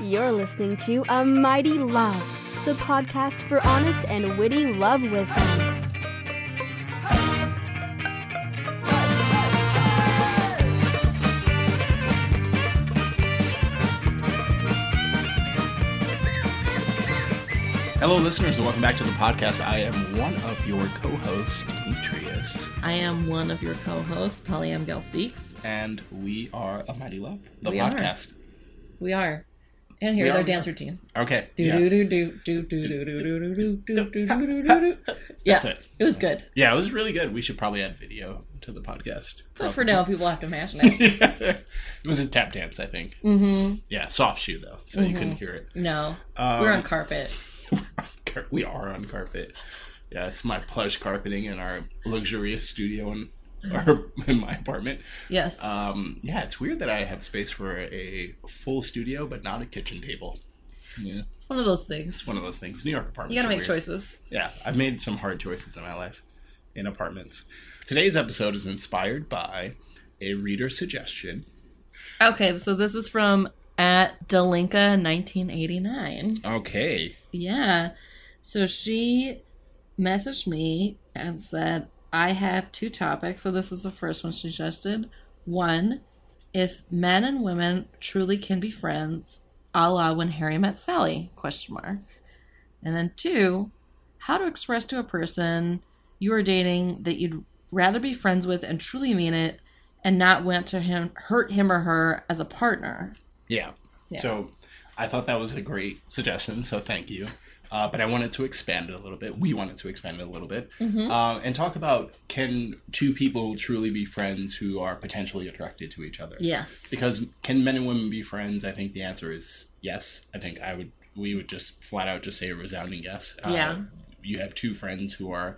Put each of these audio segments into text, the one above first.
You're listening to A Mighty Love, the podcast for honest and witty love wisdom. Hello, listeners, and welcome back to the podcast. I am one of your co-hosts, Demetrius, I am one of your co-hosts, Polyam Gal Seeks. and we are a mighty love the We are. podcast. We are. And here's our dance routine. Okay, Do yeah, do do do do do do do do do do do do do. Yeah, That's it. it was good. yeah, it was really good. We should probably add video to the podcast. But for now, people have to imagine it. it was a tap dance, I think. Mm-hmm. Yeah, soft shoe though, so you couldn't hear it. No, Um, we're on carpet. we are on carpet. Yeah, it's my plush carpeting in our luxurious studio in, or in my apartment. Yes. Um, yeah, it's weird that I have space for a full studio, but not a kitchen table. Yeah, It's one of those things. it's one of those things. New York apartments. You gotta make weird. choices. Yeah, I've made some hard choices in my life in apartments. Today's episode is inspired by a reader suggestion. Okay, so this is from at Delinka 1989. Okay. Yeah. So she messaged me and said, I have two topics. So this is the first one suggested. One, if men and women truly can be friends, a la when Harry met Sally, question mark. And then two, how to express to a person you are dating that you'd rather be friends with and truly mean it and not want to him hurt him or her as a partner. Yeah. Yeah. So I thought that was a great suggestion, so thank you. Uh, but I wanted to expand it a little bit. We wanted to expand it a little bit Mhm. um, and talk about can two people truly be friends who are potentially attracted to each other? Yes. Because can men and women be friends? I think the answer is yes. I think I would. We would just flat out just say a resounding yes. Uh, Yeah. You have two friends who are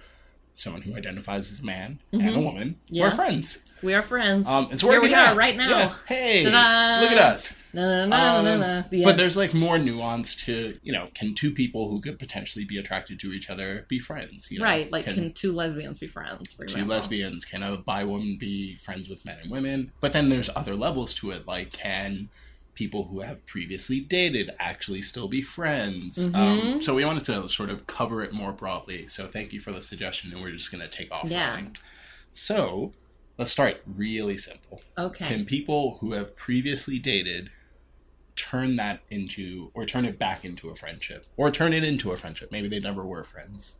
someone who identifies as a man and a Mhm. woman. Yes. We're friends. We are friends. Um, it's Here we are right now. Yeah. Hey, Ta-da! look at us. Um. The But there's like more nuance to you know. Can two people who could potentially be attracted to each other be friends? You know? right, like can, two lesbians be friends? For two example? lesbians can a bi woman be friends with men and women but then there's other levels to it like can people who have previously dated actually still be friends um, Mhm. so we wanted to sort of cover it more broadly so thank you for the suggestion and we're just going to take off Yeah. running. so let's start really simple Okay. can people who have previously dated turn that into or turn it back into a friendship or turn it into a friendship maybe they never were friends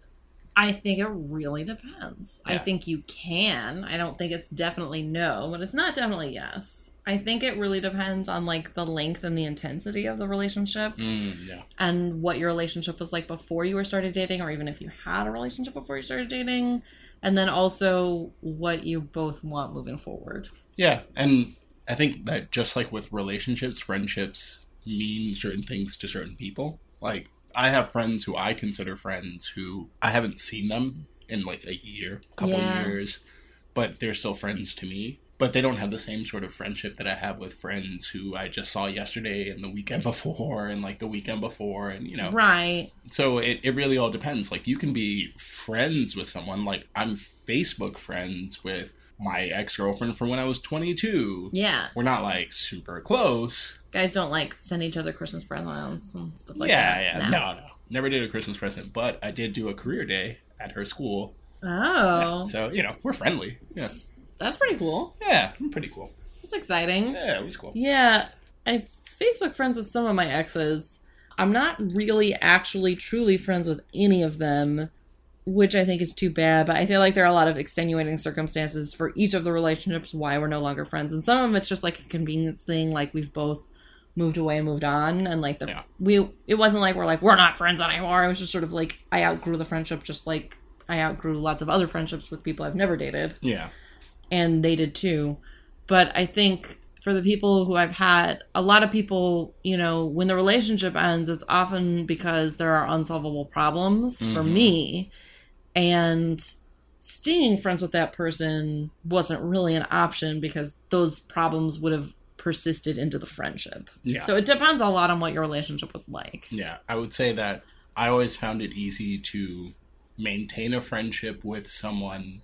I think it really depends. I think you can. I don't think it's definitely no, but it's not definitely yes. I think it really depends on like the length and the intensity of the relationship mm, yeah and what your relationship was like before you were started dating or even if you had a relationship before you started dating and then also what you both want moving forward. Yeah, and I think that just like with relationships, friendships mean certain things to certain people. Like I have friends who I consider friends who I haven't seen them in like a year, couple Yeah. years, but they're still friends to me. But they don't have the same sort of friendship that I have with friends who I just saw yesterday and the weekend before and like the weekend before and you know Right. so it, it really all depends like you can be friends with someone like i'm facebook friends with my ex-girlfriend from when i was 22 Yeah. we're not like super close Guys don't like send each other Christmas presents and stuff like yeah that. yeah yeah. no. no never did a christmas present but i did do a career day at her school Oh. so you know we're friendly yeah That's pretty cool. yeah i'm pretty cool That's exciting. yeah it was cool Yeah. I'm Facebook friends with some of my exes. I'm not really actually truly friends with any of them, which I think is too bad, but I feel like there are a lot of extenuating circumstances for each of the relationships why we're no longer friends. And some of them it's just like a convenience thing, like we've both moved away and moved on and like the Yeah. we it wasn't like we're like we're not friends anymore. It was just sort of like I outgrew the friendship just like I outgrew lots of other friendships with people I've never dated yeah and they did too. But I think for the people who I've had, a lot of people, you know, when the relationship ends, it's often because there are unsolvable problems for Mhm. me. And staying friends with that person wasn't really an option because those problems would have persisted into the friendship. yeah So it depends a lot on what your relationship was like. Yeah, I would say that I always found it easy to maintain a friendship with someone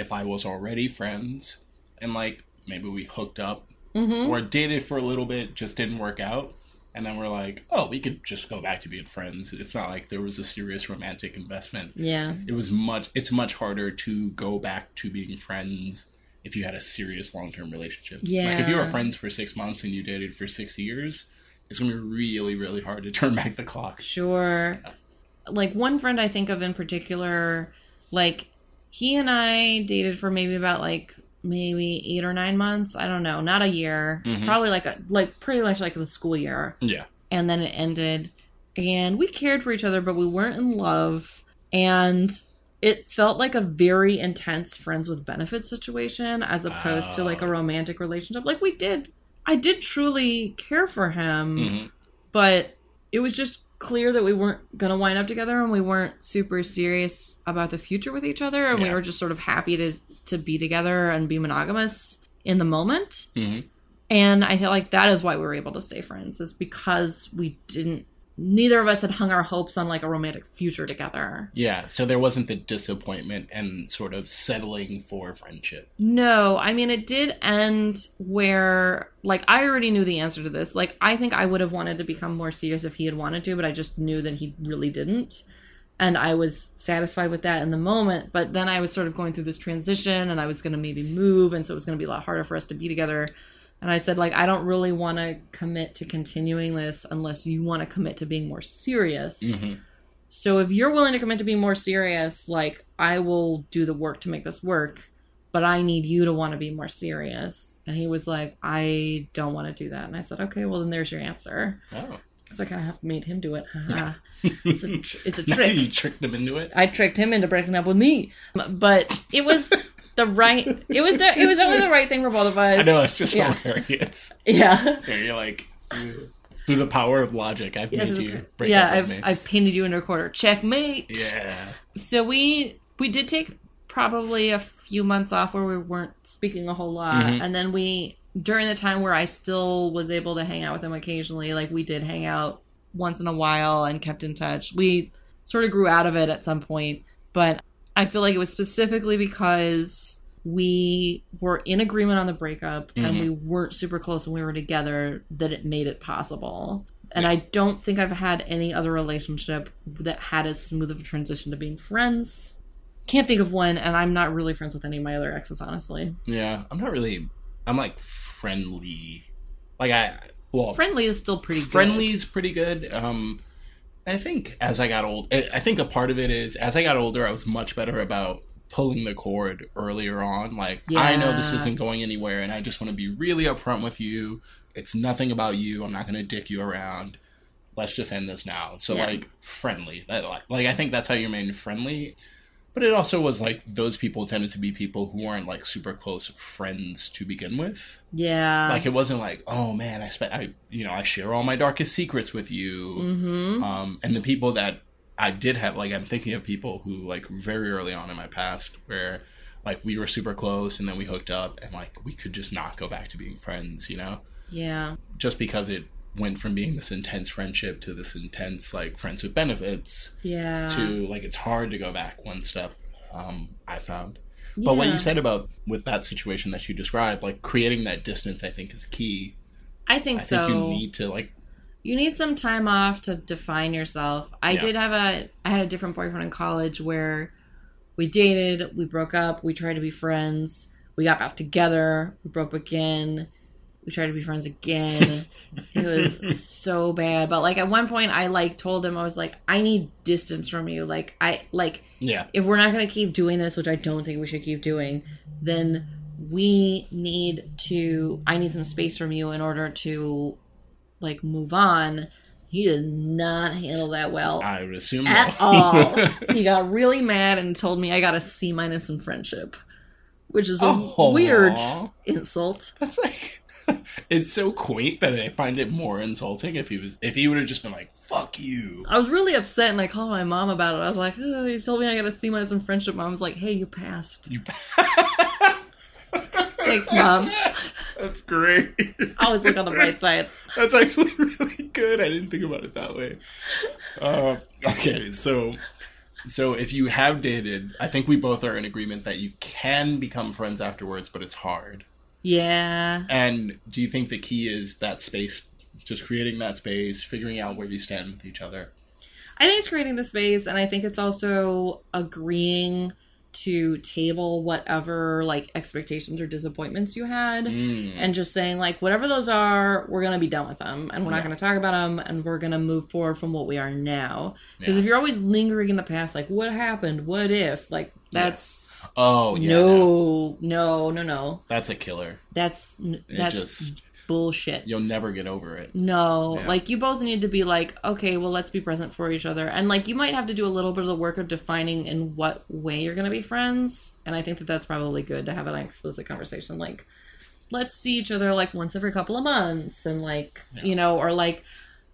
if I was already friends and like maybe we hooked up Mm-hmm. or dated for a little bit, just didn't work out. and then we're like, oh, we could just go back to being friends. It's not like there was a serious romantic investment. Yeah. It was much. It's much harder to go back to being friends if you had a serious long term relationship. Yeah. Like if you were friends for six months and you dated for six years, it's gonna be really, really hard to turn back the clock. Sure. Like one friend I think of in particular, like he and I dated for maybe about like maybe eight or nine months. I don't know, not a year. Mhm. Probably like a like pretty much like the school year. Yeah. And then it ended, and we cared for each other, but we weren't in love. And it felt like a very intense friends with benefits situation as opposed to like a Oh. romantic relationship. Like we did, I did truly care for him hmm but it was just clear that we weren't going to wind up together and we weren't super serious about the future with each other and we were just sort of happy to to be together and be monogamous in the moment. Hmm and i feel like that is why we were able to stay friends is because we didn't neither of us had hung our hopes on like a romantic future together Yeah. So there wasn't the disappointment and sort of settling for friendship. No, I mean it did end where like I already knew the answer to this. Like I think I would have wanted to become more serious if he had wanted to, but I just knew that he really didn't. And I was satisfied with that in the moment, but then I was sort of going through this transition and I was going to maybe move and so it was going to be a lot harder for us to be together. And I said like I don't really want to commit to continuing this unless you want to commit to being more serious. hmm So if you're willing to commit to being more serious, like I will do the work to make this work, but I need you to want to be more serious. And he was like, I don't want to do that. And I said, okay, well then there's your answer. Oh. So I kind of have made him do it. It's a tr- it's a you trick. tricked him into it. I tricked him into breaking up with me, but it was the right. It was de- it was definitely the right thing for both of us. I know it's just Yeah. hilarious. Yeah. Yeah, you're like through the power of logic, I've Yeah, made you break yeah, up I've with me. I've painted you into a corner. Checkmate. Yeah. So we we did take probably a few months off where we weren't speaking a whole lot, Mhm. and then we during the time where I still was able to hang out with him occasionally, like we did hang out once in a while and kept in touch. We sort of grew out of it at some point, but I feel like it was specifically because we were in agreement on the breakup and Mhm. we weren't super close when we were together that it made it possible. And I don't think I've had any other relationship that had as smooth of a transition to being friends. Can't think of one, and I'm not really friends with any of my other exes, honestly. Yeah. I'm not really I'm like friendly. Like I well Friendly is still pretty good. is pretty good. Um I think as I got old I think a part of it is as I got older I was much better about pulling the cord earlier on. Like I know this isn't going anywhere and I just want to be really upfront with you. It's nothing about you. I'm not gonna dick you around. Let's just end this now. So Yeah. like friendly. That, like, like I think that's how you remain friendly. But it also was like those people tended to be people who weren't like super close friends to begin with. Yeah. Like it wasn't like, oh man, I spent, I you know, I share all my darkest secrets with you. mm-hmm. Um, and the people that I did have, like, I'm thinking of people who like very early on in my past where like we were super close and then we hooked up and like we could just not go back to being friends, you know, yeah. just because it went from being this intense friendship to this intense like friends with benefits Yeah. to like it's hard to go back one step. Um, I found. But what you said about with that situation that you described, like creating that distance, I think is key. I think I so. think you need to like you need some time off to define yourself. I Yeah. did have a I had a different boyfriend in college where we dated, we broke up, we tried to be friends, we got back together, we broke up again, we tried to be friends again. it was so bad. But like at one point I like told him I was like, I need distance from you. Like I like yeah, if we're not going to keep doing this, which I don't think we should keep doing, then we need to. I need some space from you in order to, like, move on. He did not handle that well I would assume at not. all. he got really mad and told me I got a C minus in friendship, which is a Aw. weird insult. That's like it's so quaint that I find it more insulting if he was if he would have just been like "fuck you." I was really upset and I called my mom about it. I was like, oh, you told me I got a C minus in friendship. Mom's like, hey, you passed. You. Thanks, Mom. That's great. I Always look on the bright side. That's actually really good. I didn't think about it that way. Uh, okay, so so if you have dated, I think we both are in agreement that you can become friends afterwards, but it's hard. Yeah. And do you think the key is that space just creating that space, figuring out where you stand with each other. I think it's creating the space, and I think it's also agreeing to table whatever like expectations or disappointments you had. Mm. And just saying, like, whatever those are, we're going to be done with them. And we're not going to talk about them. And we're going to move forward from what we are now. Because Yeah. if you're always lingering in the past, like, what happened? What if? Like, that's oh yeah, no, no, no, no. that's a killer. That's It just bullshit. you'll never get over it. No, Yeah. like you both need to be like, okay, well, let's be present for each other. And like you might have to do a little bit of the work of defining in what way you're going to be friends. And I think that that's probably good to have an explicit conversation. Like, let's see each other like once every couple of months. And like, Yeah. you know, or like,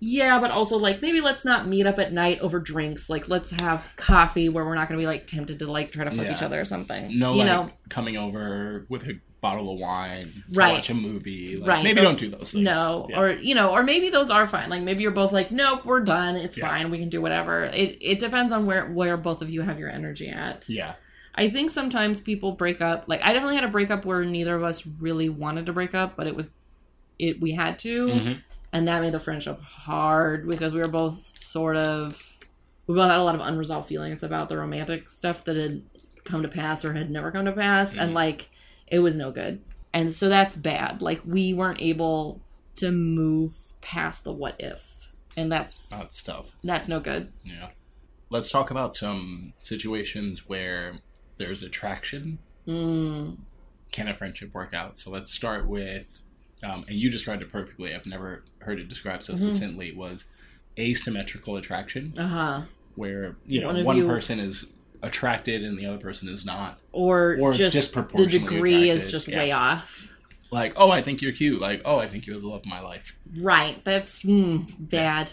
yeah, but also like maybe let's not meet up at night over drinks. Like, let's have coffee where we're not going to be like tempted to like try to fuck Yeah. each other or something. No, you like know, coming over with a bottle of wine to Right. watch a movie. Like, Right, Maybe those- don't do those things. No, Yeah. or you know, or maybe those are fine. Like maybe you're both like, nope, we're done. It's Yeah. fine. We can do whatever. It it depends on where where both of you have your energy at. yeah, I think sometimes people break up. Like I definitely had a breakup where neither of us really wanted to break up, but it was it we had to, Mhm. And that made the friendship hard because we were both sort of we both had a lot of unresolved feelings about the romantic stuff that had come to pass or had never come to pass, and Mhm. like it was no good, and so that's bad. Like we weren't able to move past the what if, and that's that stuff. that's no good. Yeah. Let's talk about some situations where there's attraction. Mm. Can a friendship work out? So let's start with, um, and you described it perfectly. I've never heard it described so Mhm. succinctly. Was asymmetrical attraction, Uh huh. where you know One one you- person is attracted and the other person is not. Or, Or just the degree is just yeah. way off. Like, oh, I think you're cute. Like, oh, I think you're the love of my life. Right. That's mm, bad.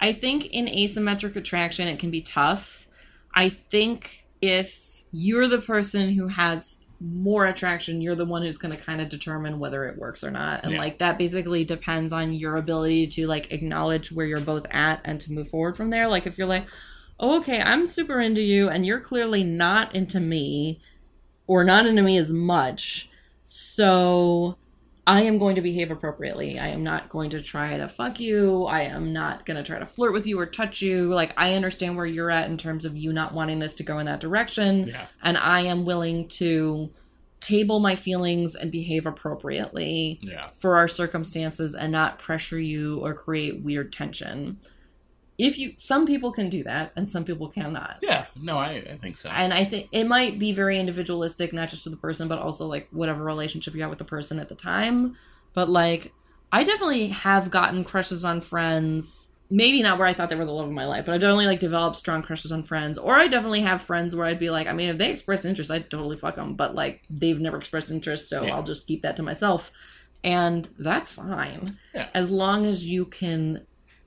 I think in asymmetric attraction, it can be tough. I think if you're the person who has more attraction, you're the one who's going to kind of determine whether it works or not. And Yeah. like that basically depends on your ability to like acknowledge where you're both at and to move forward from there. Like if you're like, oh, okay, I'm super into you and you're clearly not into me or not into me as much. So I am going to behave appropriately. I am not going to try to fuck you. I am not going to try to flirt with you or touch you. Like, I understand where you're at in terms of you not wanting this to go in that direction. Yeah. And I am willing to table my feelings and behave appropriately Yeah. for our circumstances and not pressure you or create weird tension. If you, some people can do that and some people cannot Yeah. No, I, I think so. and I think it might be very individualistic, not just to the person, but also like whatever relationship you have with the person at the time. But like, I definitely have gotten crushes on friends. Maybe not where I thought they were the love of my life, but I definitely like developed strong crushes on friends. Or I definitely have friends where I'd be like, I mean, if they expressed interest, I'd totally fuck them. But like, they've never expressed interest, so Yeah. I'll just keep that to myself, and that's fine Yeah. as long as you can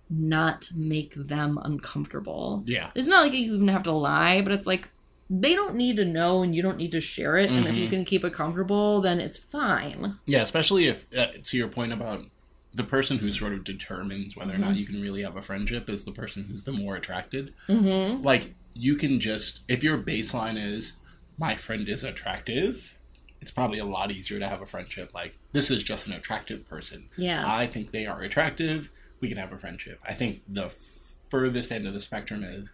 not make them uncomfortable. yeah. It's not like you even have to lie, but it's like they don't need to know and you don't need to share it. And if you Mhm. can keep it comfortable, then it's fine. Yeah, especially if, uh, to your point about the person who sort of determines whether or not Mhm. you can really have a friendship is the person who's the more attracted. Mm-hmm. Like, you can just, if your baseline is, my friend is attractive, it's probably a lot easier to have a friendship. Like, this is just an attractive person. Yeah. I think they are attractive. We can have a friendship. I think the furthest end of the spectrum is,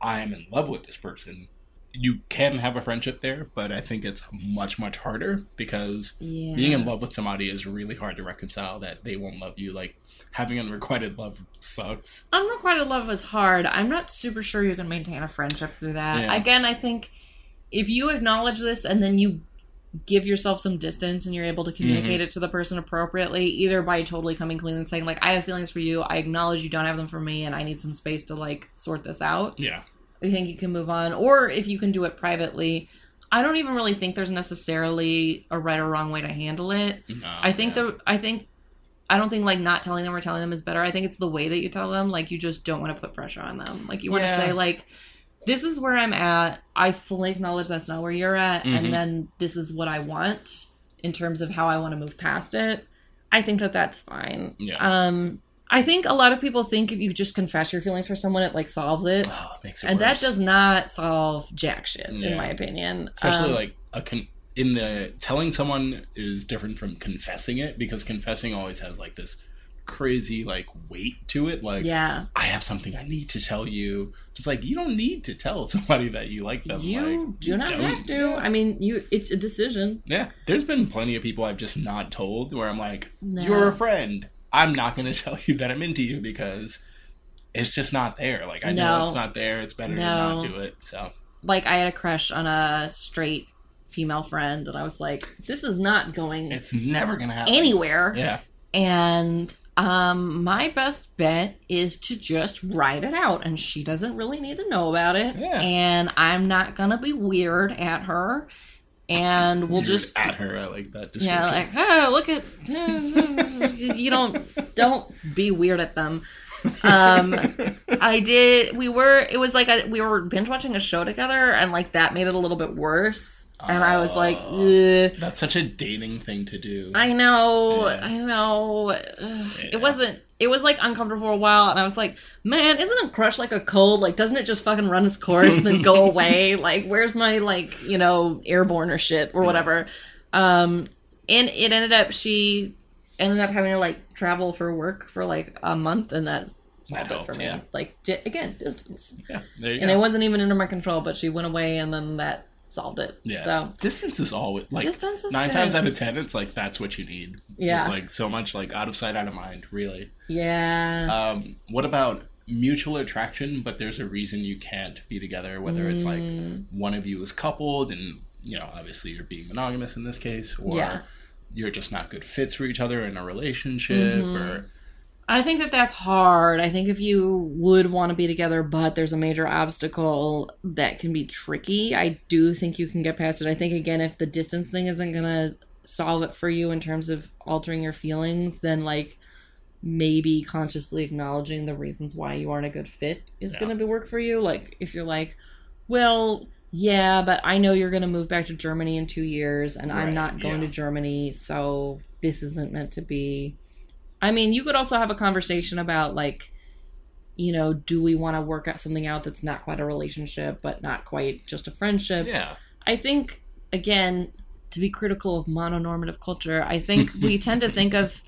I am in love with this person. You can have a friendship there, but I think it's much, much harder because yeah. being in love with somebody is really hard to reconcile that they won't love you. Like having unrequited love sucks. Unrequited love is hard. I'm not super sure you can maintain a friendship through that. Yeah. Again, I think if you acknowledge this and then you give yourself some distance and you're able to mm-hmm. communicate it to the person appropriately, either by totally coming clean and saying, like, I have feelings for you, I acknowledge you don't have them for me, and I need some space to like sort this out. Yeah. I think you can move on, or if you can do it privately. I don't even really think there's necessarily a right or wrong way to handle it. No, I think yeah. the I think I don't think like not telling them or telling them is better. I think it's the way that you tell them. Like you just don't want to put pressure on them. Like you want to say like this is where I'm at. I fully acknowledge that's not where you're at Mhm. and then this is what I want in terms of how I want to move past it. I think that that's fine. Yeah. Um I think a lot of people think if you just confess your feelings for someone it like solves it. Oh, it makes it And that does not solve jack shit, in my opinion. especially Um, like a con- in the telling someone is different from confessing it because confessing always has like this crazy like weight to it. Like, yeah. I have something I need to tell you. It's like you don't need to tell somebody that you like them. You like, do not don't. have to. I mean, you. It's a decision. Yeah, there's been plenty of people I've just not told where I'm like, No. you're a friend. I'm not going to tell you that I'm into you because it's just not there. Like I know it's not there. It's better to No. not do it. So Like I had a crush on a straight female friend, and I was like, "This is not going it's never going to happen. anywhere." Yeah, And um, my best bet is to just write it out, and she doesn't really need to know about it. Yeah. And I'm not gonna be weird at her, and we'll You're just at her. I like that description. yeah, like oh, look at you don't don't be weird at them. Um, I did. We were. It was like a, we were binge watching a show together, and like that made it a little bit worse. And I was like, Oh. Ugh. That's such a dating thing to do. I know, Yeah. I know. Yeah. It wasn't. It was like uncomfortable for a while, and I was like, "Man, isn't a crush like a cold? Like, doesn't it just fucking run its course and then go away? Like, where's my like, you know, airborne or shit or whatever?" Um, and it ended up she ended up having to like travel for work for like a month, and that solved it for me. yeah. Like, j- again, distance, yeah, there you and go. it wasn't even under my control, but she went away, and then that solved it. yeah, So distance is always like distance is nine good. times out of ten. It's like that's what you need. Yeah. it's like so much like out of sight, out of mind. Really. Yeah. Um, what about mutual attraction, but there's a reason you can't be together, whether it's like Mm. one of you is coupled and, you know, obviously you're being monogamous in this case, or Yeah. You're just not good fits for each other in a relationship, Mhm. or I think that that's hard. I think if you would want to be together, but there's a major obstacle that can be tricky, I do think you can get past it. I think, again, if the distance thing isn't going to solve it for you in terms of altering your feelings, then like maybe consciously acknowledging the reasons why you aren't a good fit is Yeah. going to work for you. Like, if you're like, well, yeah, but I know you're going to move back to Germany in two years, and I'm not going yeah. to Germany, so this isn't meant to be. I mean, you could also have a conversation about like, you know, do we want to work out something out that's not quite a relationship, but not quite just a friendship? yeah, I think again, to be critical of mononormative culture, I think we tend to think of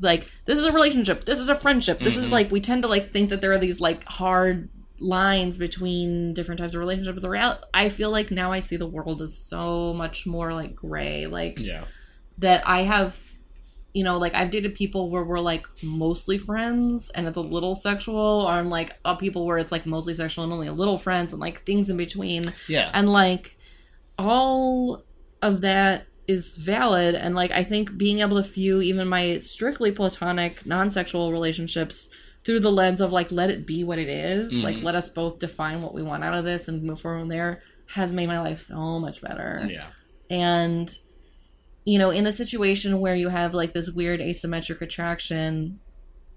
like this is a relationship, this is a friendship, this is Mhm. like we tend to like think that there are these like hard lines between different types of relationships. The real, I feel like now I see the world as so much more like gray, like yeah, that I have, you know, like I've dated people where we're like mostly friends and it's a little sexual, or I'm like uh, people where it's like mostly sexual and only a little friends and like things in between. yeah, And like all of that is valid. And like I think being able to view even my strictly platonic, non sexual relationships through the lens of like let it be what it is, like Mhm. let us both define what we want out of this and move forward from there has made my life so much better. Yeah, and you know in the situation where you have like this weird asymmetric attraction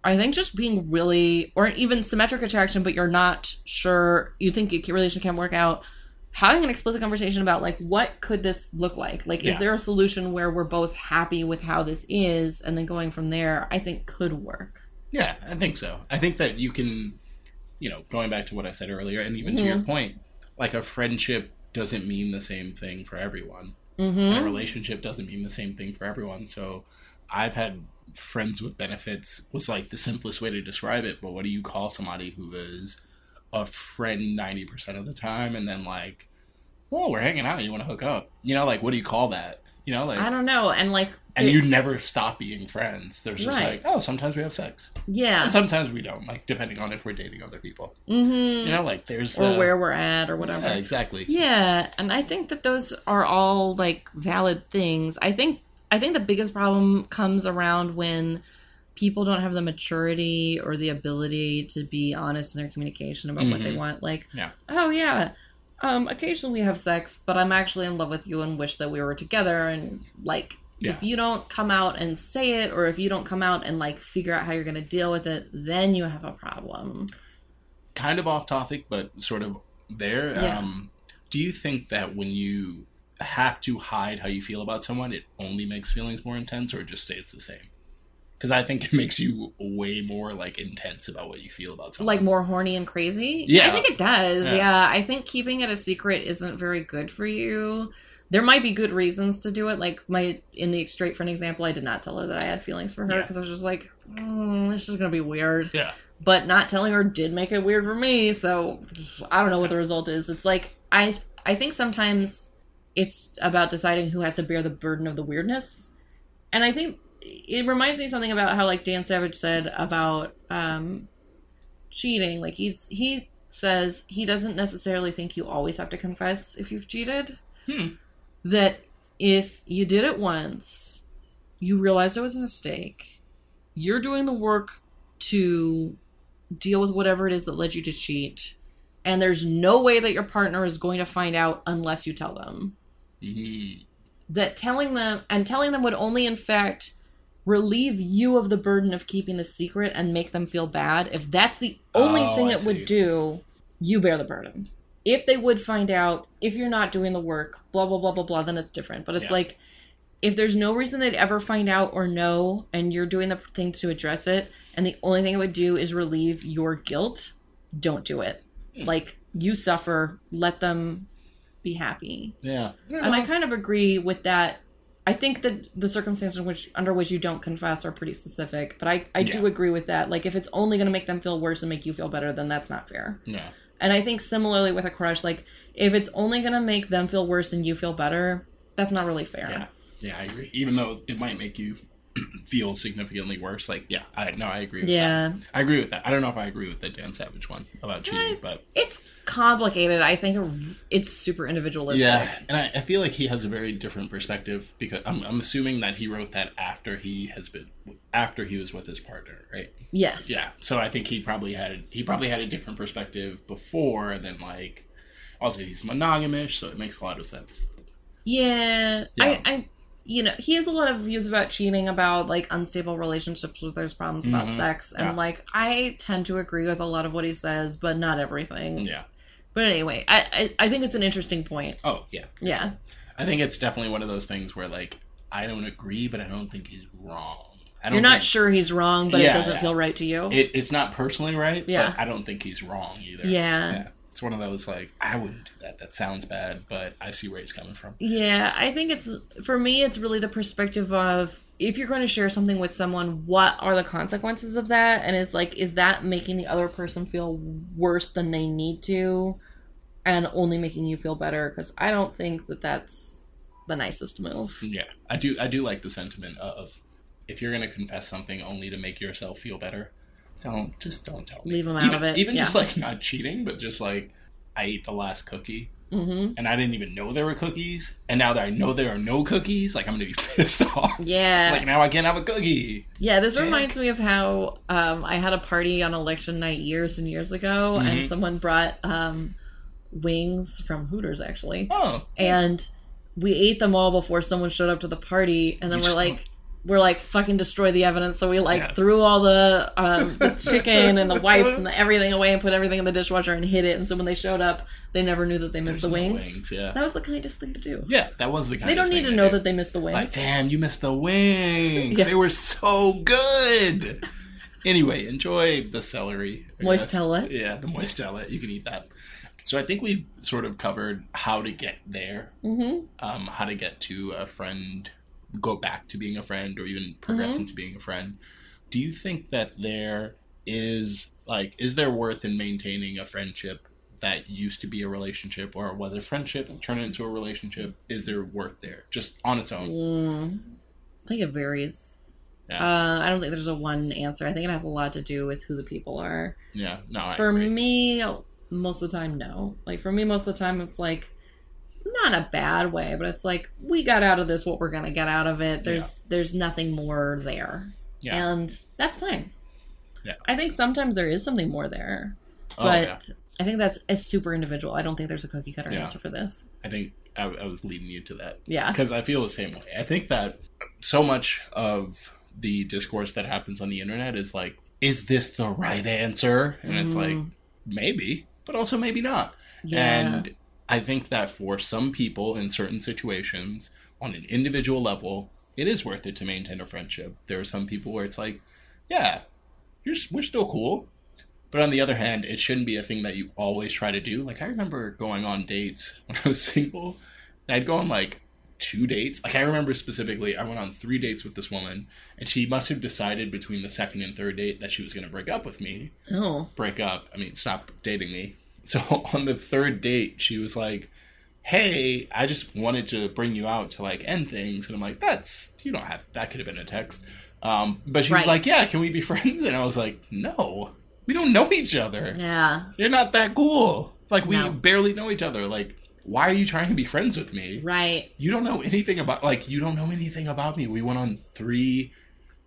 i think just being really or even symmetric attraction but you're not sure you think a relation can't work out having an explicit conversation about like what could this look like? Like Yeah. is there a solution where we're both happy with how this is? And then going from there i think could work yeah. I think so. I think that you can, you know, going back to what I said earlier, and even to your Mhm. point, like a friendship doesn't mean the same thing for everyone. mm-hmm a relationship doesn't mean the same thing for everyone. So I've had friends with benefits was like the simplest way to describe it. But what do you call somebody who is a friend ninety percent of the time, and then like, well, we're hanging out, you want to hook up? You know, like what do you call that? You know, like, i don't know and like and you never stop being friends. There's just Right. like, oh, sometimes we have sex, yeah and sometimes we don't. Like depending on if we're dating other people. mm-hmm You know, like there's or uh, where we're at or whatever Yeah, exactly. Yeah, and I think that those are all like valid things. I think I think the biggest problem comes around when people don't have the maturity or the ability to be honest in their communication about what they Mhm. want. Like, Yeah. oh yeah, um, occasionally we have sex, but I'm actually in love with you and wish that we were together. And like, Yeah. if you don't come out and say it, or if you don't come out and like figure out how you're going to deal with it, then you have a problem. kind of off topic, but sort of there. Yeah. Um, do you think that when you have to hide how you feel about someone, it only makes feelings more intense, or it just stays the same? Because I think it makes you way more like intense about what you feel about someone. like more horny and crazy. Yeah. I think it does. Yeah. Yeah. I think keeping it a secret isn't very good for you. there might be good reasons to do it. Like my in the straight friend example, I did not tell her that I had feelings for her Yeah. because I was just like, mm, this is gonna be weird. Yeah. But not telling her did make it weird for me. So I don't know what the result is. It's like I I think sometimes it's about deciding who has to bear the burden of the weirdness, and I think it reminds me something about how like Dan Savage said about um cheating. Like he's he says he doesn't necessarily think you always have to confess if you've cheated Hmm. that if you did it once, you realized it was a mistake, you're doing the work to deal with whatever it is that led you to cheat, and there's no way that your partner is going to find out unless you tell them. Mhm. That telling them and telling them would only, in fact, relieve you of the burden of keeping the secret and make them feel bad. If that's the only Oh, thing I it see. would do, you bear the burden. If they would find out, if you're not doing the work, blah, blah, blah, blah, blah, then it's different. But it's Yeah. like, if there's no reason they'd ever find out or know, and you're doing the thing to address it, and the only thing it would do is relieve your guilt, don't do it. Hmm. Like, you suffer, let them be happy. Yeah. And I kind of agree with that. I think that the circumstances in which under which you don't confess are pretty specific, but I, I do agree with that. Like if it's only going to make them feel worse and make you feel better, then that's not fair. Yeah. And I think similarly with a crush, like if it's only going to make them feel worse and you feel better, that's not really fair. Yeah. Yeah, I agree. Even though it might make you feel significantly worse. Like, yeah, I no, I agree with Yeah. that. I agree with that. I don't know if I agree with the Dan Savage one about cheating, but It's complicated. I think it's super individualistic. yeah, and I, I feel like he has a very different perspective because I'm, I'm assuming that he wrote that after he has been after he was with his partner, right? Yes. Yeah, so I think he probably had he probably had a different perspective before, then like also he's monogamish, so it makes a lot of sense. Yeah, Yeah. I, I, you know, he has a lot of views about cheating, about like unstable relationships where there's problems about Mhm. sex, and Yeah. like I tend to agree with a lot of what he says, but not everything. Yeah. But anyway, I, I, I think it's an interesting point. Oh yeah. Yeah, I think it's definitely one of those things where like I don't agree, but I don't think he's wrong. You're not think- sure he's wrong, but it doesn't yeah. feel right to you. It, it's not personally right. Yeah. But I don't think he's wrong either. Yeah. It's one of those like I wouldn't do that. That sounds bad, but I see where he's coming from. Yeah, I think it's for me. It's really the perspective of if you're going to share something with someone, what are the consequences of that? And it's like, is that making the other person feel worse than they need to, and only making you feel better? Because I don't think that that's the nicest move. Yeah, I do. I do like the sentiment of if you're gonna confess something only to make yourself feel better, don't just don't tell me. Leave them out even, of it, Even yeah. just like not cheating, but just like I ate the last cookie hmm and I didn't even know there were cookies, and now that I know there are no cookies, like I'm gonna be pissed off. Yeah, Like now I can't have a cookie. Yeah, this Dick. reminds me of how um, I had a party on election night years and years ago, Mhm. and someone brought um, wings from Hooters actually, Oh, and we ate them all before someone showed up to the party, and then You we're like. We're like fucking destroy the evidence, so we like Yeah. threw all the um, the chicken and the wipes and the everything away and put everything in the dishwasher and hid it. And so when they showed up, they never knew that they missed there's the no wings. Yeah, That was the kindest thing to do. yeah, that was the kind. they don't need to know do. that they missed the wings. Like, damn, you missed the wings. Yeah. They were so good. Anyway, enjoy the celery. Guess. Moistella. Yeah, the moistella. You can eat that. So I think we've sort of covered how to get there, mm-hmm. um, how to get to a friend, go back to being a friend, or even progress Mhm. into being a friend. Do you think that there is like is there worth in maintaining a friendship that used to be a relationship, or whether friendship turn into a relationship? Is there worth there just on its own? Mm, I think it varies. Yeah. Uh, I don't think there's a one answer. I think it has a lot to do with who the people are. Yeah, no, I for agree. me, most of the time, no. Like for me, most of the time, it's like not a bad way, but it's like we got out of this what we're gonna get out of it. There's there's nothing more there, Yeah. and that's fine. Yeah. I think sometimes there is something more there, Oh, but yeah. I think that's a super individual. I don't think there's a cookie cutter Yeah. answer for this. I think I, I was leading you to that Yeah. because I feel the same way. I think that so much of the discourse that happens on the internet is like, is this the right answer? And it's like, Mm. maybe, but also maybe not. Yeah. And I think that for some people in certain situations, on an individual level, it is worth it to maintain a friendship. There are some people where it's like, yeah, you're, we're still cool. But on the other hand, it shouldn't be a thing that you always try to do. Like, I remember going on dates when I was single, And I'd go on like two dates. Like I remember specifically, I went on three dates with this woman, and she must have decided between the second and third date that she was going to break up with me. Oh. Break up. I mean, stop dating me. So on the third date, she was like, "Hey, I just wanted to bring you out to like end things," and I'm like, "That's you don't have that could have been a text." Um, but she was like, "Yeah, can we be friends?" And I was like, "No, we don't know each other. Yeah. You're not that cool. Like we No. barely know each other. Like, why are you trying to be friends with me? Right. You don't know anything about like you don't know anything about me. We went on three,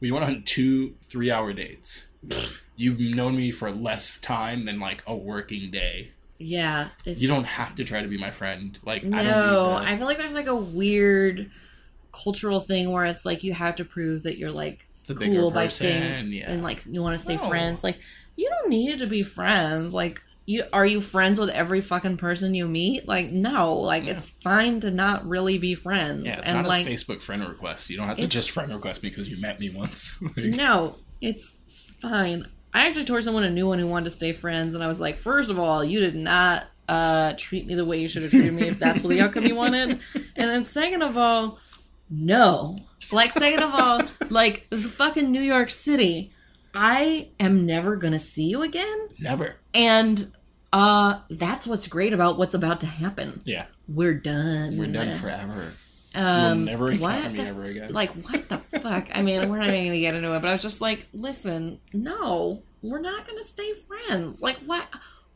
we went on two three hour dates. You've known me for less time than like a working day. Yeah. You don't have to try to be my friend. Like I don't No, I feel like there's like a weird cultural thing where it's like you have to prove that you're like The cool by person, staying yeah. and like you want to stay No. friends. Like you don't need to be friends. Like you are you friends with every fucking person you meet? Like no, like Yeah. it's fine to not really be friends. yeah, it's and not like a Facebook friend request. You don't have to just friend request because you met me once. Like, no, it's fine. I actually tore someone a new one who wanted to stay friends, and I was like, first of all, you did not uh, treat me the way you should have treated me if that's what the outcome you wanted. And then second of all, no. Like second of all, like this is fucking New York City. I am never gonna see you again. Never. And uh that's what's great about what's about to happen. Yeah, We're done. we're done forever. Um, never encounter me ever again. Like, what the fuck? I mean, we're not even gonna get into it, but I was just like, listen, no, we're not gonna stay friends. Like, what?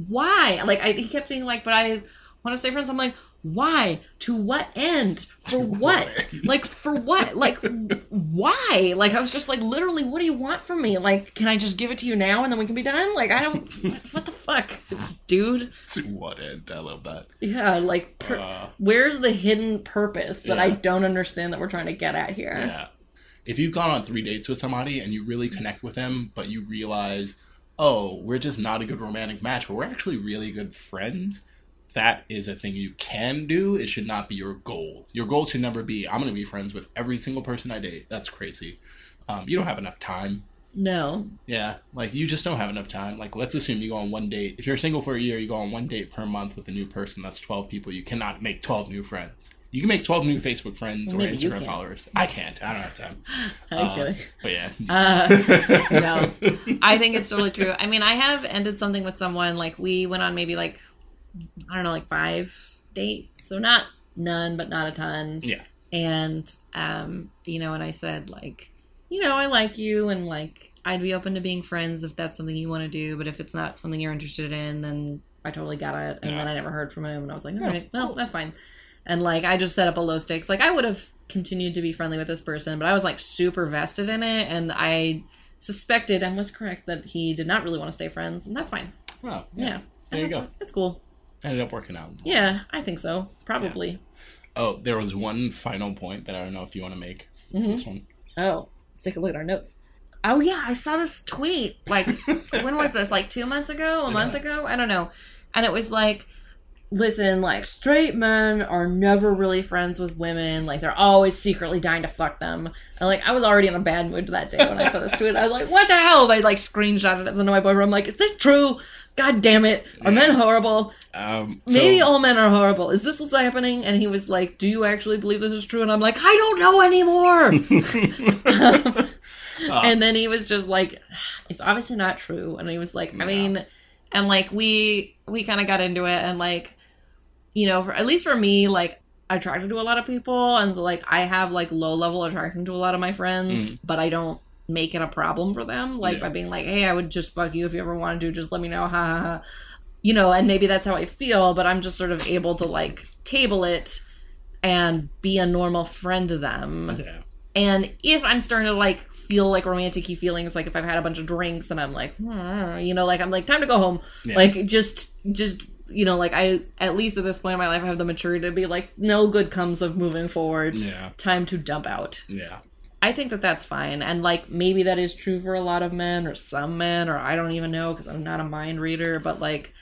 Why? Like, I, he kept saying, like, but I want to stay friends. I'm like, why? To what end? For To what? what? Like, for what? Like, why? Like, I was just like, literally, what do you want from me? Like, can I just give it to you now and then we can be done? Like, I don't. what the fuck, dude? To what end? I love that. Yeah, like, per- Uh, where's the hidden purpose that I don't understand that we're trying to get at here? Yeah. If you've gone on three dates with somebody and you really connect with them, but you realize, oh, we're just not a good romantic match, but we're actually really good friends, that is a thing you can do. It should not be your goal. Your goal should never be, I'm going to be friends with every single person I date. That's crazy. Um, you don't have enough time. No. Yeah, like you just don't have enough time. Like, let's assume you go on one date. If you're single for a year, you go on one date per month with a new person. That's 12 people. You cannot make 12 new friends. You can make 12 new Facebook friends Well, or Instagram followers. I can't. I don't have time. Actually. But yeah. Uh, no. I think it's totally true. I mean, I have ended something with someone, like, we went on maybe, like, I don't know, like five dates. So not none, but not a ton. Yeah. And, um, you know, and I said, like, you know, I like you and, like, I'd be open to being friends if that's something you want to do. But if it's not something you're interested in, then I totally got it. And Yeah. then I never heard from him. And I was like, all right, well, that's fine. And like I just set up a low stakes. Like I would have continued to be friendly with this person, but I was like super vested in it, and I suspected and was correct that he did not really want to stay friends, and that's fine. Well, Yeah, yeah. There you That's- go. That's cool. Ended up working out. Yeah, I think so. Probably. Oh, there was one final point that I don't know if you want to make. Mhm. This one. Oh, let's take a look at our notes. Oh yeah, I saw this tweet. Like when was this? Like two months ago? A month ago? I don't know. And it was like, listen, like straight men are never really friends with women. Like they're always secretly dying to fuck them. And like I was already in a bad mood that day when I saw this tweet. I was like, what the hell? And I like screenshotted it to my boyfriend. I'm like, is this true? God damn it! Are men horrible? Um, so, Maybe all men are horrible. Is this what's happening? And he was like, "Do you actually believe this is true?" And I'm like, "I don't know anymore." Uh, and then he was just like it's obviously not true and he was like i Yeah. mean and like we we kind of got into it and like you know for, at least for me like I attracted to a lot of people and so like i have like low level attraction to a lot of my friends Mhm. but i don't make it a problem for them like Yeah. by being like hey i would just fuck you if you ever wanted to just let me know ha ha ha you know and maybe that's how i feel but i'm just sort of able to like table it and be a normal friend to them yeah. and if I'm starting to like feel like romantic feelings, like if I've had a bunch of drinks and I'm like, "Hmm," you know, like I'm like, time to go home. Yeah. Like just, just, you know, like I, at least at this point in my life, I have the maturity to be like, no good comes of moving forward. Yeah. Time to dump out. Yeah. I think that that's fine. And like maybe that is true for a lot of men or some men, or I don't even know because I'm not a mind reader, but like,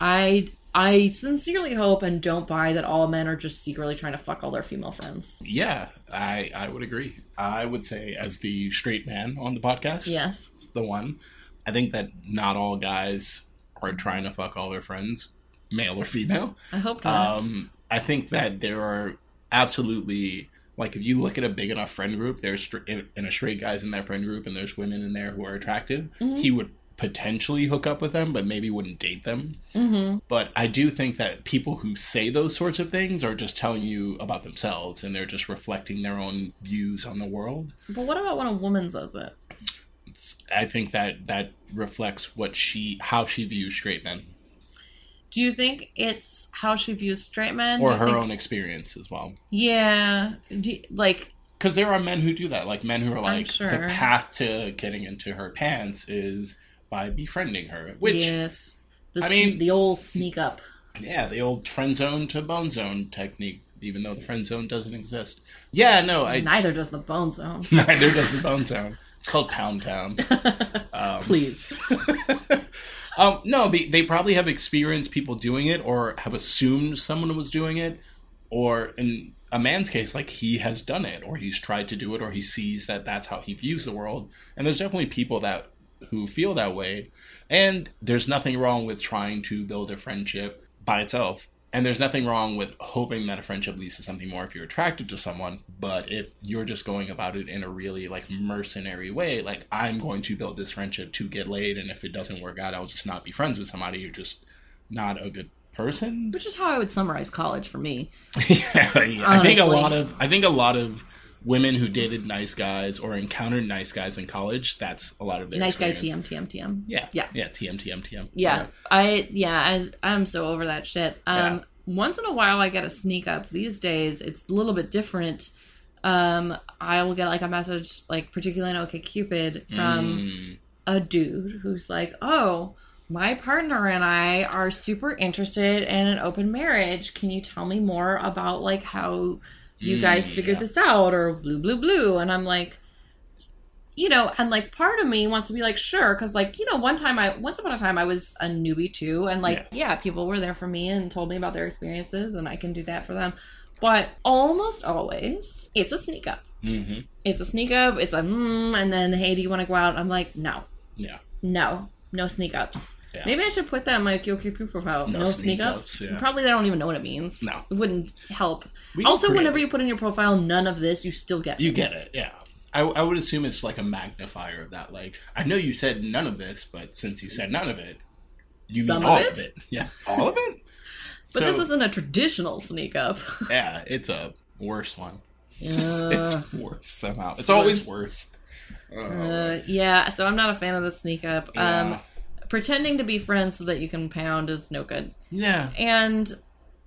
I, I sincerely hope and don't buy that all men are just secretly trying to fuck all their female friends. Yeah, I I would agree. I would say as the straight man on the podcast, Yes. the one, I think that not all guys are trying to fuck all their friends, male or female. I hope not. Um, I think that there are absolutely like if you look at a big enough friend group, there's str- and a straight guys in that friend group, and there's women in there who are attractive. Mhm. He would potentially hook up with them, but maybe wouldn't date them. Mm-hmm. But I do think that people who say those sorts of things are just telling you about themselves, and they're just reflecting their own views on the world. But what about when a woman says it? I think that that reflects what she how she views straight men Do you think it's how she views straight men? Or her think- own experience as well. Yeah. Do you- like, Because there are men who do that, like men who are like sure. the path to getting into her pants is by befriending her, which yes. The, I mean, the old sneak up. Yeah, the old friend zone to bone zone technique, even though the friend zone doesn't exist. Yeah, no, I Neither does the bone zone. neither does the bone zone. It's called Pound Town. Um, Please. Um, no, they, they probably have experienced people doing it or have assumed someone was doing it. Or in a man's case, like he has done it or he's tried to do it or he sees that that's how he views the world. And there's definitely people that who feel that way. And there's nothing wrong with trying to build a friendship by itself. And there's nothing wrong with hoping that a friendship leads to something more if you're attracted to someone. But if you're just going about it in a really like mercenary way, like I'm going to build this friendship to get laid, and if it doesn't work out, I'll just not be friends with somebody. You're just not a good person. Which is how I would summarize college for me. yeah, yeah. I think a lot of I think a lot of women who dated nice guys or encountered nice guys in college. That's a lot of their nice guy experience. TM, TM, TM. Yeah, Yeah. yeah. TM, TM, TM. Yeah, I yeah, I I'm so over that shit. Um Yeah. once in a while I get a sneak up. These days it's a little bit different. Um I will get like a message like particularly on OkCupid from Mm. a dude who's like, "Oh, my partner and I are super interested in an open marriage. Can you tell me more about like how you Mm, guys figured yeah. this out or blue blue blue?" And I'm like, you know, and like part of me wants to be like, sure, because like you know, one time I once upon a time I was a newbie too, and like yeah. people were there for me and told me about their experiences, and I can do that for them. But almost always, it's a sneak up. hmm It's a sneak up. It's a mm, and then hey, do you want to go out? I'm like, no, Yeah. no, no sneak ups. Yeah. Maybe I should put that in my QQ profile. No No, sneak sneak ups. ups, yeah. Probably they don't even know what it means. No. it wouldn't help. We Also, whenever it. you put in your profile, none of this, you still get. You get it, yeah. I, I would assume it's like a magnifier of that. Like, I know you said none of this, but since you said none of it, you Some mean of all it? of it. Yeah, all of it. but So, this isn't a traditional sneak up. yeah, it's a worse one. It's, Uh, it's worse somehow. It's, it's always worse. uh, yeah, so I'm not a fan of the sneak up. Yeah. Pretending to be friends so that you can pound is no good. yeah, And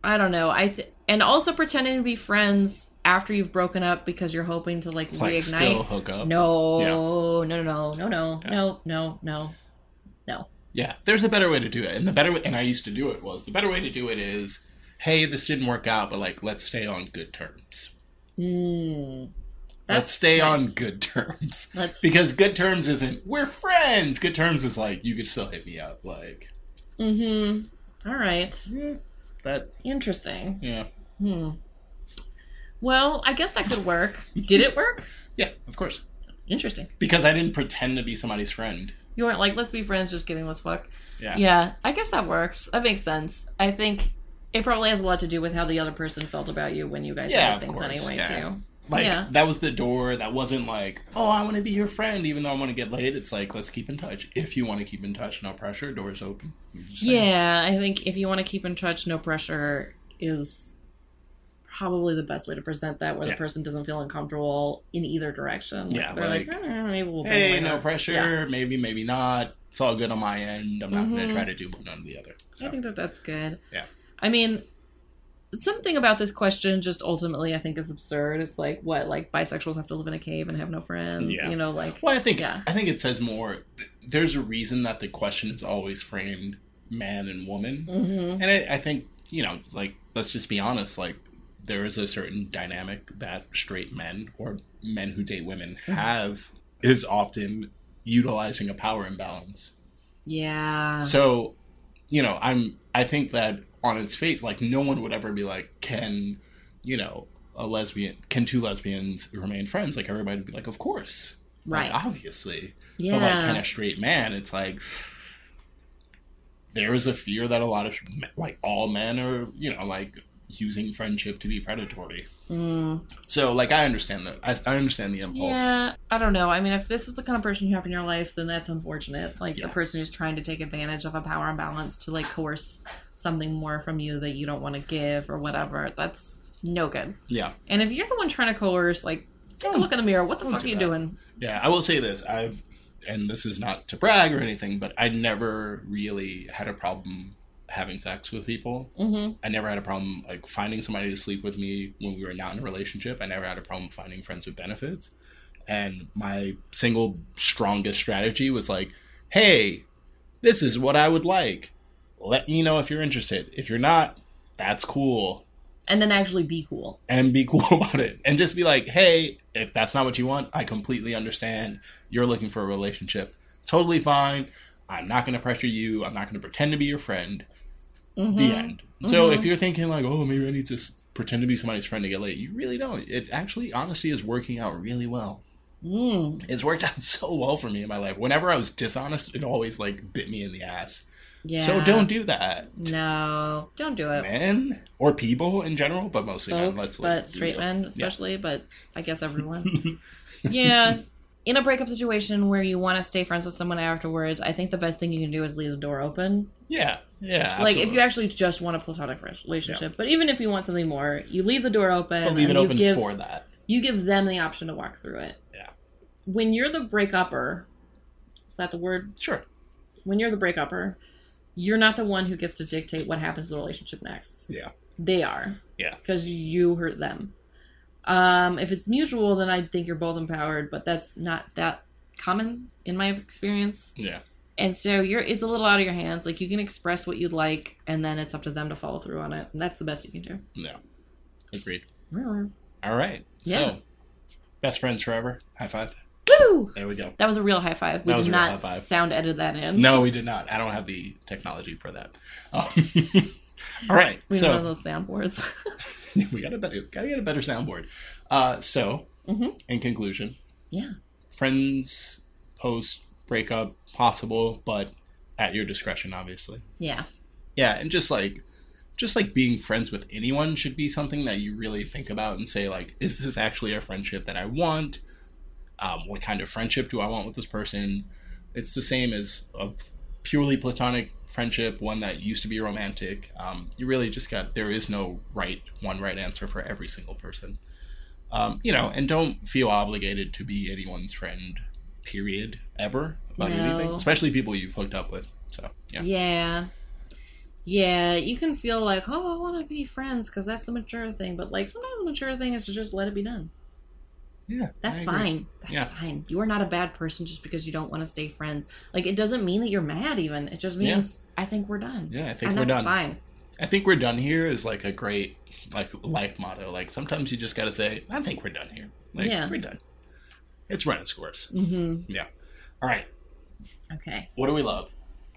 I don't know. I th- and also pretending to be friends after you've broken up because you're hoping to like like reignite. still hook up. No, Yeah. no, no, no, no, no, Yeah. no, no, no, no. Yeah, there's a better way to do it, and the better way, and I used to do it was the better way to do it is, hey, this didn't work out, but like let's stay on good terms. Mm. Let's stay on good terms. Let's. Because good terms isn't we're friends. Good terms is like you could still hit me up. Like Mm-hmm. All right. yeah, that Interesting. yeah Hmm. Well, I guess that could work. Did it work? yeah of course Interesting. because I didn't pretend to be somebody's friend. You weren't like, let's be friends. Just kidding. Let's fuck. Yeah Yeah, I guess that works. That makes sense. I think it probably has a lot to do with how the other person felt about you when you guys Yeah, of things course, anyway, yeah. too. Like Yeah. that was the door. That wasn't like oh I want to be your friend even though I want to get laid. It's like let's keep in touch. If you want to keep in touch, no pressure. Doors open. I'm just saying. Yeah, I think if you want to keep in touch, no pressure is probably the best way to present that, where Yeah. the person doesn't feel uncomfortable in either direction. Like, Yeah, they're like, like, "Eh, maybe we'll Hey, later." no pressure. Yeah. Maybe, maybe not. It's all good on my end. I'm not going Mhm. to try to do one or the other. So, I think that that's good. Yeah. I mean, something about this question just ultimately I think is absurd. It's like what, like bisexuals have to live in a cave and have no friends. Yeah. You know, like well, I think Yeah. I think it says more. There's a reason that the question is always framed man and woman, hmm and I, I think you know, like let's just be honest, like there is a certain dynamic that straight men or men who date women Mhm. have is often utilizing a power imbalance. yeah. So, you know, I'm I think that on its face, like no one would ever be like, can, you know, a lesbian can two lesbians remain friends? Like everybody would be like, of course. right. Like, obviously. yeah. But like can a straight man, it's like there is a fear that a lot of like all men are, you know, like using friendship to be predatory. Mm. So, like, I understand that. I, I understand the impulse. Yeah, I don't know. I mean, if this is the kind of person you have in your life, then that's unfortunate. Like Yeah. the person who's trying to take advantage of a power imbalance to like coerce something more from you that you don't want to give or whatever. That's no good. Yeah. And if you're the one trying to coerce, like, take a look in the mirror. What the don't fuck do are you that. doing? Yeah, I will say this. I've, and this is not to brag or anything, but I never really had a problem having sex with people. Mm-hmm. I never had a problem like finding somebody to sleep with me when we were not in a relationship. I never had a problem finding friends with benefits. And my single strongest strategy was like, hey, this is what I would like. Let me know if you're interested. If you're not, that's cool. And then actually be cool. And be cool about it. And just be like, hey, if that's not what you want, I completely understand. You're looking for a relationship. Totally fine. I'm not going to pressure you. I'm not going to pretend to be your friend Mhm. the end. So Mhm. if you're thinking like, oh, maybe I need to pretend to be somebody's friend to get laid, you really don't. It actually, honestly, is working out really well. Mm. It's worked out so well for me in my life. Whenever I was dishonest, it always like bit me in the ass. Yeah. So don't do that, No, don't do it. men or people in general, but mostly men. Let's, but let's straight men especially, but I guess everyone. yeah. In a breakup situation where you want to stay friends with someone afterwards, I think the best thing you can do is leave the door open. Yeah, yeah. Like if you actually just want a platonic relationship, but even if you want something more, you leave the door open But leave it open give for that. you give them the option to walk through it. Yeah. When you're the breakupper, is that the word? Sure. When you're the breakupper, you're not the one who gets to dictate what happens to the relationship next. Yeah. They are. Yeah. Because you hurt them. Um, if it's mutual, then I think you're both empowered, but that's not that common in my experience. Yeah. And so you're it's a little out of your hands. Like you can express what you'd like, and then it's up to them to follow through on it. And that's the best you can do. Yeah. Agreed. Woo! All right. Yeah. So, best friends forever. High five. There we go. That was a real high five. We That was did not high five. sound edit that in. No, we did not. I don't have the technology for that. Um, all right. We don't have So those soundboards. we got a better, gotta get a better soundboard. Uh, so, Mhm. in conclusion, yeah. friends post breakup possible, but at your discretion, obviously. Yeah. Yeah, and just like, just like being friends with anyone should be something that you really think about and say like, is this actually a friendship that I want? Um, what kind of friendship do I want with this person? It's the same as a purely platonic friendship, one that used to be romantic. Um, you really just got there is no right one right answer for every single person. Um, you know, and don't feel obligated to be anyone's friend. Period. Ever about No. anything, especially people you've hooked up with. So yeah, Yeah. Yeah, you can feel like, oh, I want to be friends because that's the mature thing. But like, sometimes the mature thing is to just let it be done. Yeah, That's fine. That's Yeah. fine. You are not a bad person just because you don't want to stay friends. Like, it doesn't mean that you're mad. Even it just means I think we're done. Yeah, I think and we're that's done. fine. I think we're done here is like a great like life motto. Like sometimes you just got to say, I think we're done here. Like Yeah. we're done. It's running its course. hmm Yeah. All right, Okay. what do we love?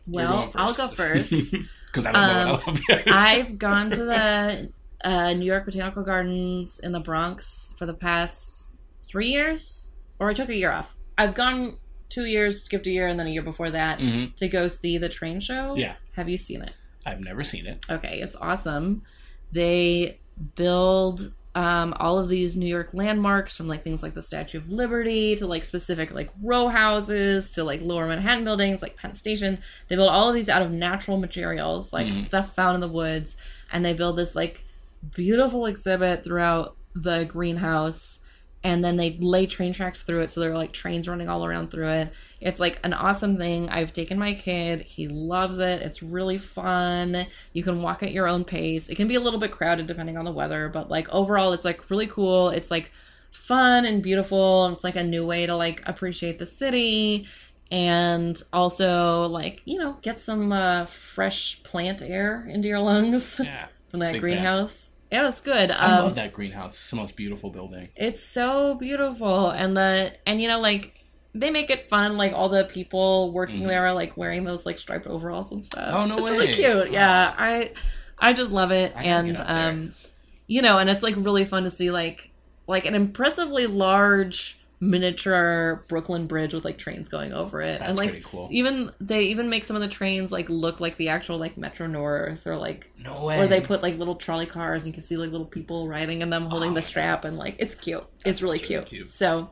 Well, I'll go first. because I don't know Um, what I love yet. I've gone to the uh, New York Botanical Gardens in the Bronx for the past three years, or I took a year off. I've gone two years, skipped a year, and then a year before that hmm to go see the train show. Yeah. Have you seen it? I've never seen it. Okay, it's awesome. They build um, all of these New York landmarks from like things like the Statue of Liberty to like specific like row houses to like lower Manhattan buildings like Penn Station. They build all of these out of natural materials, like Mhm. stuff found in the woods, and they build this like beautiful exhibit throughout the greenhouse. And then they lay train tracks through it, so there are like trains running all around through it. It's like an awesome thing. I've taken my kid. He loves it. It's really fun. You can walk at your own pace. It can be a little bit crowded depending on the weather, but like overall it's like really cool. It's like fun and beautiful. And it's like a new way to like appreciate the city and also like, you know, get some uh, fresh plant air into your lungs Yeah, from that greenhouse. Yeah, it's good. I Um, love that greenhouse. It's the most beautiful building. it's so beautiful and the and you know like they make it fun like all the people working Mhm. there are like wearing those like striped overalls and stuff Oh, no it's really cute yeah i i just love it I and get up there. um you know and it's like really fun to see like like an impressively large miniature Brooklyn Bridge with like trains going over it, That's and like pretty cool. even they even make some of the trains like look like the actual like Metro North or like No way. or they put like little trolley cars and you can see like little people riding in them holding Oh the strap and like it's cute. That it's really really cute. cute. So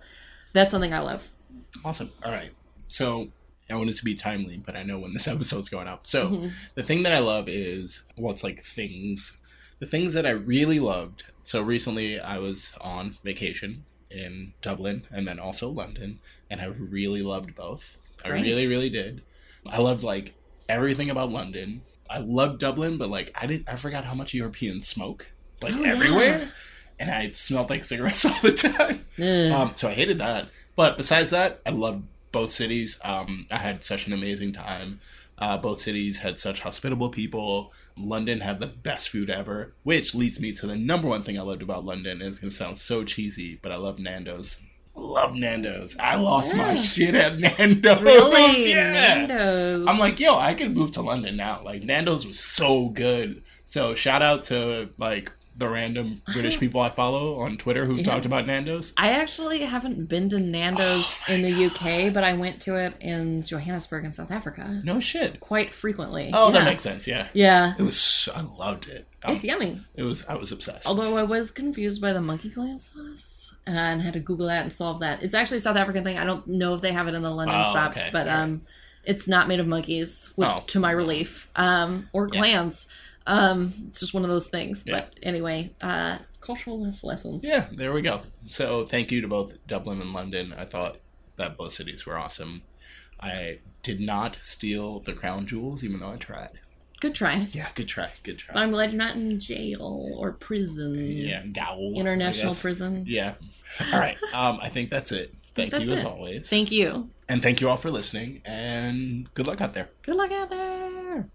that's something I love. Awesome. All right. So I want it to be timely, but I know when this episode's going up. So Mhm. the thing that I love is well, it's like things. The things that I really loved. So recently I was on vacation in Dublin and then also London, and I really loved both. I really, really did. I loved like everything about London. I loved Dublin, but like I didn't. I forgot how much Europeans smoke, like Oh, yeah. everywhere, and I smelled like cigarettes all the time. Ugh. Um, so I hated that. But besides that, I loved both cities. Um, I had such an amazing time. Uh, both cities had such hospitable people. London had the best food ever, which leads me to the number one thing I loved about London. And it's going to sound so cheesy, but I love Nando's. Love Nando's. I lost my shit at Nando's. really, yeah. Nando's. I'm like, yo, I could move to London now. Like Nando's was so good. So shout out to like the random British people I follow on Twitter who Yeah. talked about Nando's. I actually haven't been to Nando's Oh in the UK, but I went to it in Johannesburg in South Africa No shit. quite frequently. Oh, that makes sense. Yeah, Yeah, it was. I loved it. Um, it's yummy. it was. I was obsessed. Although I was confused by the monkey gland sauce and had to Google that and solve that. It's actually a South African thing. I don't know if they have it in the London Oh, shops, okay. but um, it's not made of monkeys, which, Oh. to my relief, um, or Yeah. Um, it's just one of those things. Yeah. But anyway, uh, cultural lessons. yeah, there we go. So thank you to both Dublin and London. I thought that both cities were awesome. I did not steal the crown jewels, even though I tried. Good try. Yeah, good try. Good But try. I'm glad you're not in jail or prison. Yeah, gowl. International prison. Yeah. All right. Um, I think that's it. Thank That's you as it. always. Thank you. and thank you all for listening. And good luck out there. Good luck out there.